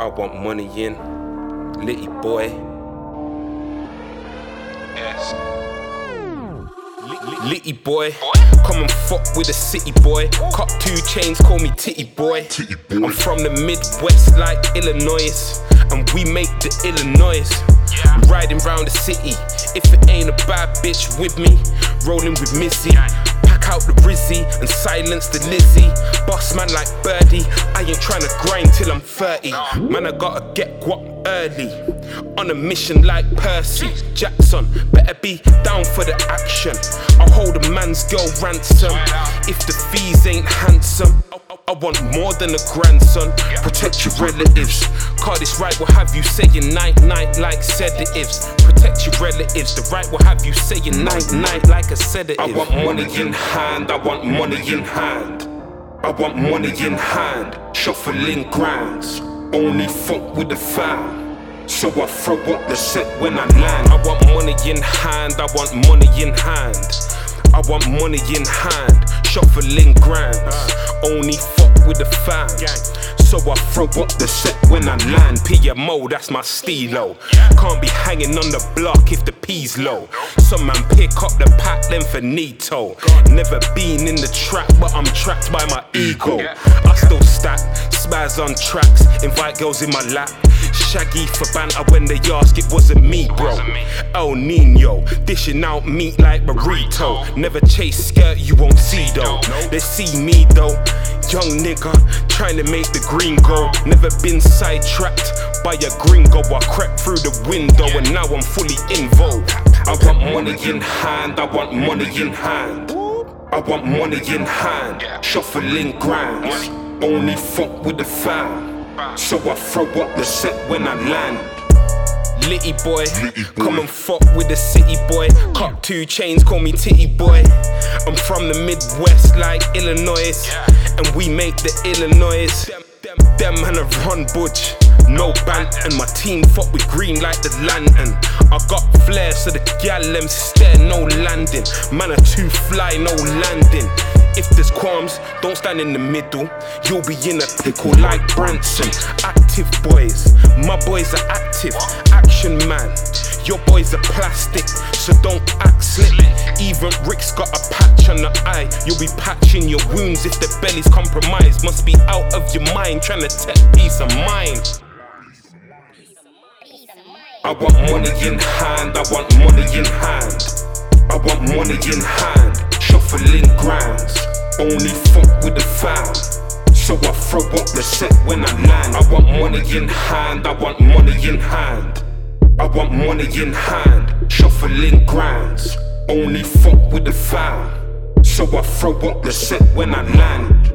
I want money in, litty boy. Yes. Litty boy, come and fuck with a city boy. Cop two chains, call me titty boy. I'm from the Midwest like Illinois, and we make the Illinois. Riding round the city, if it ain't a bad bitch with me, rolling with Missy. Out the Rizzy and silence the Lizzie. Boss man like Birdie, I ain't tryna grind till I'm 30. Man, I gotta get guap early. On a mission like Percy Jackson, better be down for the action. I'll hold a man's girl ransom if the fees ain't handsome. I want more than a grandson. Protect your relatives. Car this right will have you saying night night like sedatives. Protect your relatives. The right will have you saying night night like a sedative. I want money in hand. I want money in hand. I want money in hand. Shuffling grands. Only fuck with the fam. So I throw up the set when I land. I want money in hand. I want money in hand. I want money in hand. Shuffling grands. Only fuck with the fam. So I throw up the set when I land. PMO, that's my stilo. Can't be hanging on the block if the P's low. Some man pick up the pack, then finito. Never been in the trap, but I'm trapped by my ego. I still stack, spaz on tracks, invite girls in my lap. Shaggy for banter when they ask it wasn't me, bro. El Nino, dishing out meat like burrito. Never chase skirt, you won't see though. They see me though. Young nigga, trying to make the green go. Never been sidetracked by a gringo. I crept through the window and now I'm fully involved. I want money in hand, I want money in hand. I want money in hand, shuffling grinds. Only fuck with the fam. So I throw up the set when I land. Litty boy, come and fuck with the city boy. Cop two chains, call me titty boy. I'm from the Midwest like Illinois, and we make the Illinois. Them man a run butch, no band, and my team fuck with green like the lantern. I got flair, so the gal them stare, no landing. Man are too fly, no landing. If there's qualms, don't stand in the middle. You'll be in a pickle like Branston. Active boys, my boys are active. Action man, your boys are plastic, so don't act slick. Even Rick's got a patch on the eye. You'll be patching your wounds if the belly's compromised. Must be out of your mind, trying to take peace of mind. I want money in hand, I want money in hand. I want money in hand, shuffling grounds. Only fuck with the fam. So I throw up the set when I land. I want money in hand, I want money in hand. I want money in hand, shuffling grands. Only fuck with the fam. So I throw up the set when I land.